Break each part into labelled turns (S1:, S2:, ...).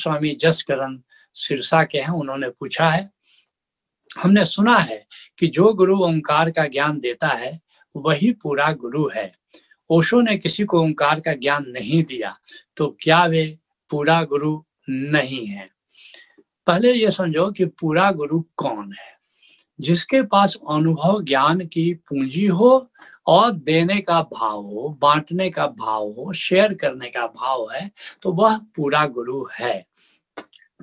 S1: स्वामी जसकरण सिरसा के हैं, उन्होंने पूछा है, हमने सुना है कि जो गुरु ओंकार का ज्ञान देता है, वही पूरा गुरु है। ओशो ने किसी को ओंकार का ज्ञान नहीं दिया तो क्या वे पूरा गुरु नहीं है? पहले ये समझो कि पूरा गुरु कौन है। जिसके पास अनुभव ज्ञान की पूंजी हो और देने का भाव हो, बांटने का भाव हो, शेयर करने का भाव है तो वह पूरा गुरु है।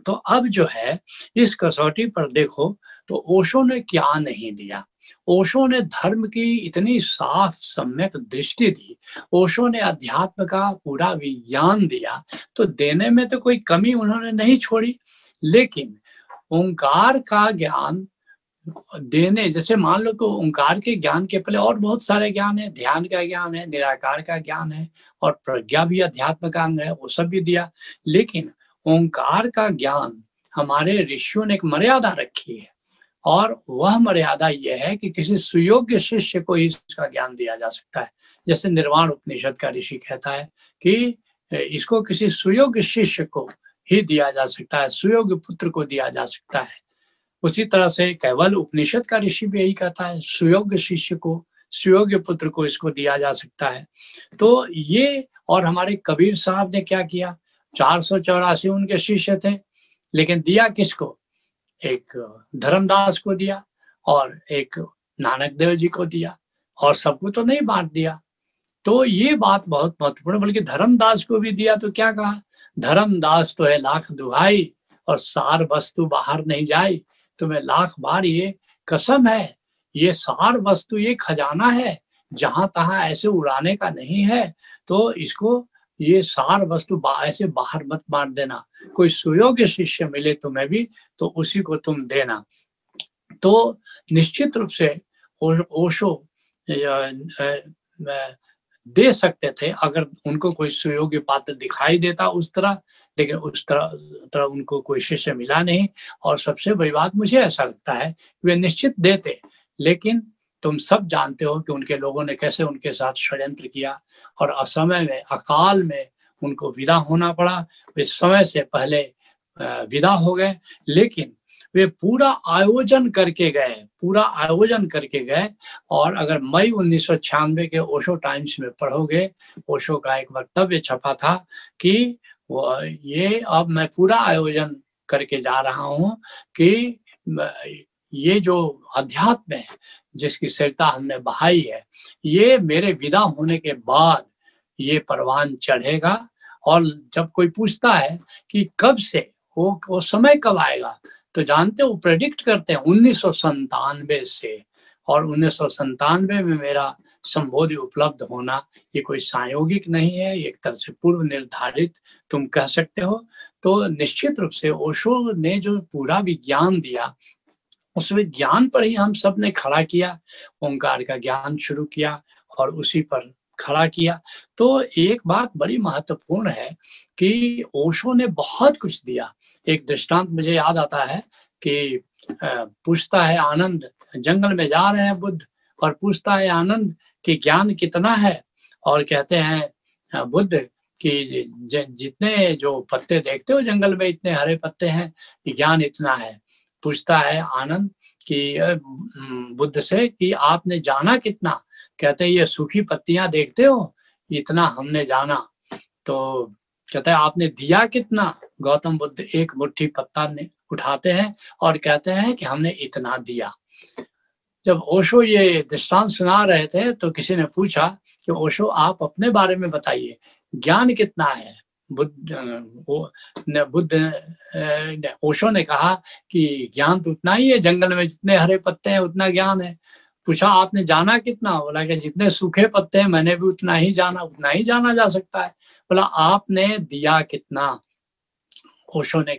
S1: तो अब जो है, इस कसौटी पर देखो तो ओशो ने क्या नहीं दिया? ओशो ने धर्म की इतनी साफ़, सम्यक दृष्टि दी। ओशो ने अध्यात्म का पूरा विज्ञान दिया तो देने में तो कोई कमी उन्होंने नहीं छोड़ी। लेकिन ओंकार का ज्ञान देने, जैसे मान लो कि ओंकार के ज्ञान के पहले और बहुत सारे ज्ञान है, ध्यान का ज्ञान है, निराकार का ज्ञान है, और प्रज्ञा भी अध्यात्म का अंग है, वो सब भी दिया। लेकिन ओंकार का ज्ञान हमारे ऋषियों ने एक मर्यादा रखी है। और वह मर्यादा यह है कि किसी सुयोग्य शिष्य को ही इसका ज्ञान दिया जा सकता है। जैसे निर्वाण उपनिषद का ऋषि कहता है कि इसको किसी सुयोग्य शिष्य को ही दिया जा सकता है, सुयोग्य पुत्र को दिया जा सकता है। उसी तरह से केवल उपनिषद का ऋषि भी यही कहता है, सुयोग्य शिष्य को, सुयोग्य पुत्र को इसको दिया जा सकता है। तो ये और हमारे कबीर साहब ने क्या किया? चार सौ चौरासी उनके शिष्य थे, लेकिन दिया किसको? एक धर्मदास को दिया और एक नानक देव जी को दिया और सबको तो नहीं बांट दिया। तो ये बात बहुत महत्वपूर्ण, बल्कि धर्मदास को भी दिया तो क्या कहा? धर्मदास तो है लाख दुहाई और सार वस्तु बाहर नहीं जाए, तुम्हें लाख बार ये कसम है, ये सार वस्तु ये खजाना है, जहाँ तहां ऐसे उड़ाने का नहीं है तो इसको ये सार वस्तु ऐसे बाहर मत मार देना। कोई सुयोग्य शिष्य मिले तुम्हें भी तो उसी को तुम देना। तो निश्चित रूप से ओशो दे सकते थे, अगर उनको कोई सुयोग्य पात्र दिखाई देता उस तरह, लेकिन उस तरह तरह उनको कोई शिष्य मिला नहीं। और सबसे बड़ी बात, मुझे ऐसा लगता है, वे निश्चित देते, लेकिन तुम सब जानते हो कि उनके लोगों ने कैसे उनके साथ षड्यंत्र किया और असमय में, अकाल में उनको विदा होना पड़ा। वे समय से पहले विदा हो गए, लेकिन वे पूरा आयोजन करके गए, पूरा आयोजन करके गए और अगर मई उन्नीस सौ छियानवे के ओशो टाइम्स में पढ़ोगे, ओशो का एक वक्तव्य छपा था कि ये अब मैं पूरा आयोजन करके जा रहा हूँ कि ये जो अध्यात्म है जिसकी सरिता हमने बहाई है, ये मेरे विदा होने के बाद ये परवान चढ़ेगा। और जब कोई पूछता है कि कब से, वो वो समय कब आएगा तो जानते हो प्रेडिक्ट करते हैं उन्नीस से और उन्नीस में मेरा संबोधि उपलब्ध होना, ये कोई संयोगिक नहीं है एक तरह से पूर्व निर्धारित, तुम कह सकते हो। तो निश्चित रूप से ओशो ने जो पूरा विज्ञान दिया उस विज्ञान पर ही हम सबने खड़ा किया, ओंकार का ज्ञान शुरू किया और उसी पर खड़ा किया। तो एक बात बड़ी महत्वपूर्ण है कि ओशो ने बहुत कुछ दिया। एक दृष्टांत मुझे याद आता है कि पूछता है आनंद, जंगल में जा रहे हैं बुद्ध और पूछता है आनंद कि ज्ञान कितना है? और कहते हैं बुद्ध कि जितने जो पत्ते देखते हो जंगल में, इतने हरे पत्ते हैं कि ज्ञान इतना है। पूछता है आनंद कि बुद्ध से कि आपने जाना कितना? कहते हैं, ये सूखी पत्तियाँ देखते हो? इतना हमने जाना। तो कहते हैं, आपने दिया कितना? गौतम बुद्ध एक मुट्ठी पत्ता ने उठाते हैं और कहते हैं कि हमने इतना दिया। जब ओशो ये दृष्टांत सुना रहे थे तो किसी ने पूछा कि, ओशो, आप अपने बारे में बताइए, ज्ञान कितना है? बुद्ध बुद्ध ने ओशो ने कहा कि ज्ञान तो उतना ही है जंगल में जितने हरे पत्ते हैं उतना ज्ञान है। पूछा आपने जाना कितना? बोला कि जितने सूखे पत्ते हैं मैंने भी उतना ही जाना उतना ही जाना जा सकता है। बोला आपने दिया कितना? ओशो ने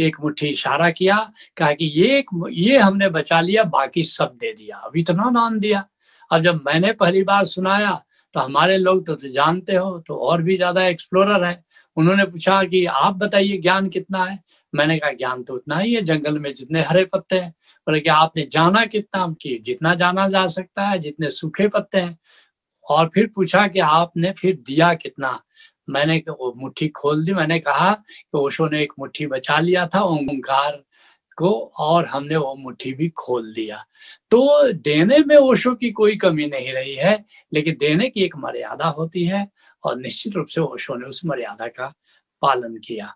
S1: एक मुट्ठी इशारा किया कहा कि ये ये हमने बचा लिया बाकी सब दे दिया। अब इतना दान दिया। अब जब मैंने पहली बार सुनाया तो हमारे लोग तो, तो जानते हो तो और भी ज़्यादा एक्सप्लोरर है। उन्होंने पूछा कि आप बताइए ज्ञान कितना है? मैंने कहा, ज्ञान तो उतना ही है, जंगल में जितने हरे पत्ते हैं। बोले कि आपने जाना कितना? कि जितना जाना जा सकता है, जितने सूखे पत्ते हैं। और फिर पूछा कि आपने फिर दिया कितना? मैंने वो मुट्ठी खोल दी। मैंने कहा कि ओशो ने एक मुट्ठी बचा लिया था ओंकार को और हमने वो मुट्ठी भी खोल दिया। तो देने में ओशो की कोई कमी नहीं रही है, लेकिन देने की एक मर्यादा होती है। और निश्चित रूप से ओशो ने उस मर्यादा का पालन किया।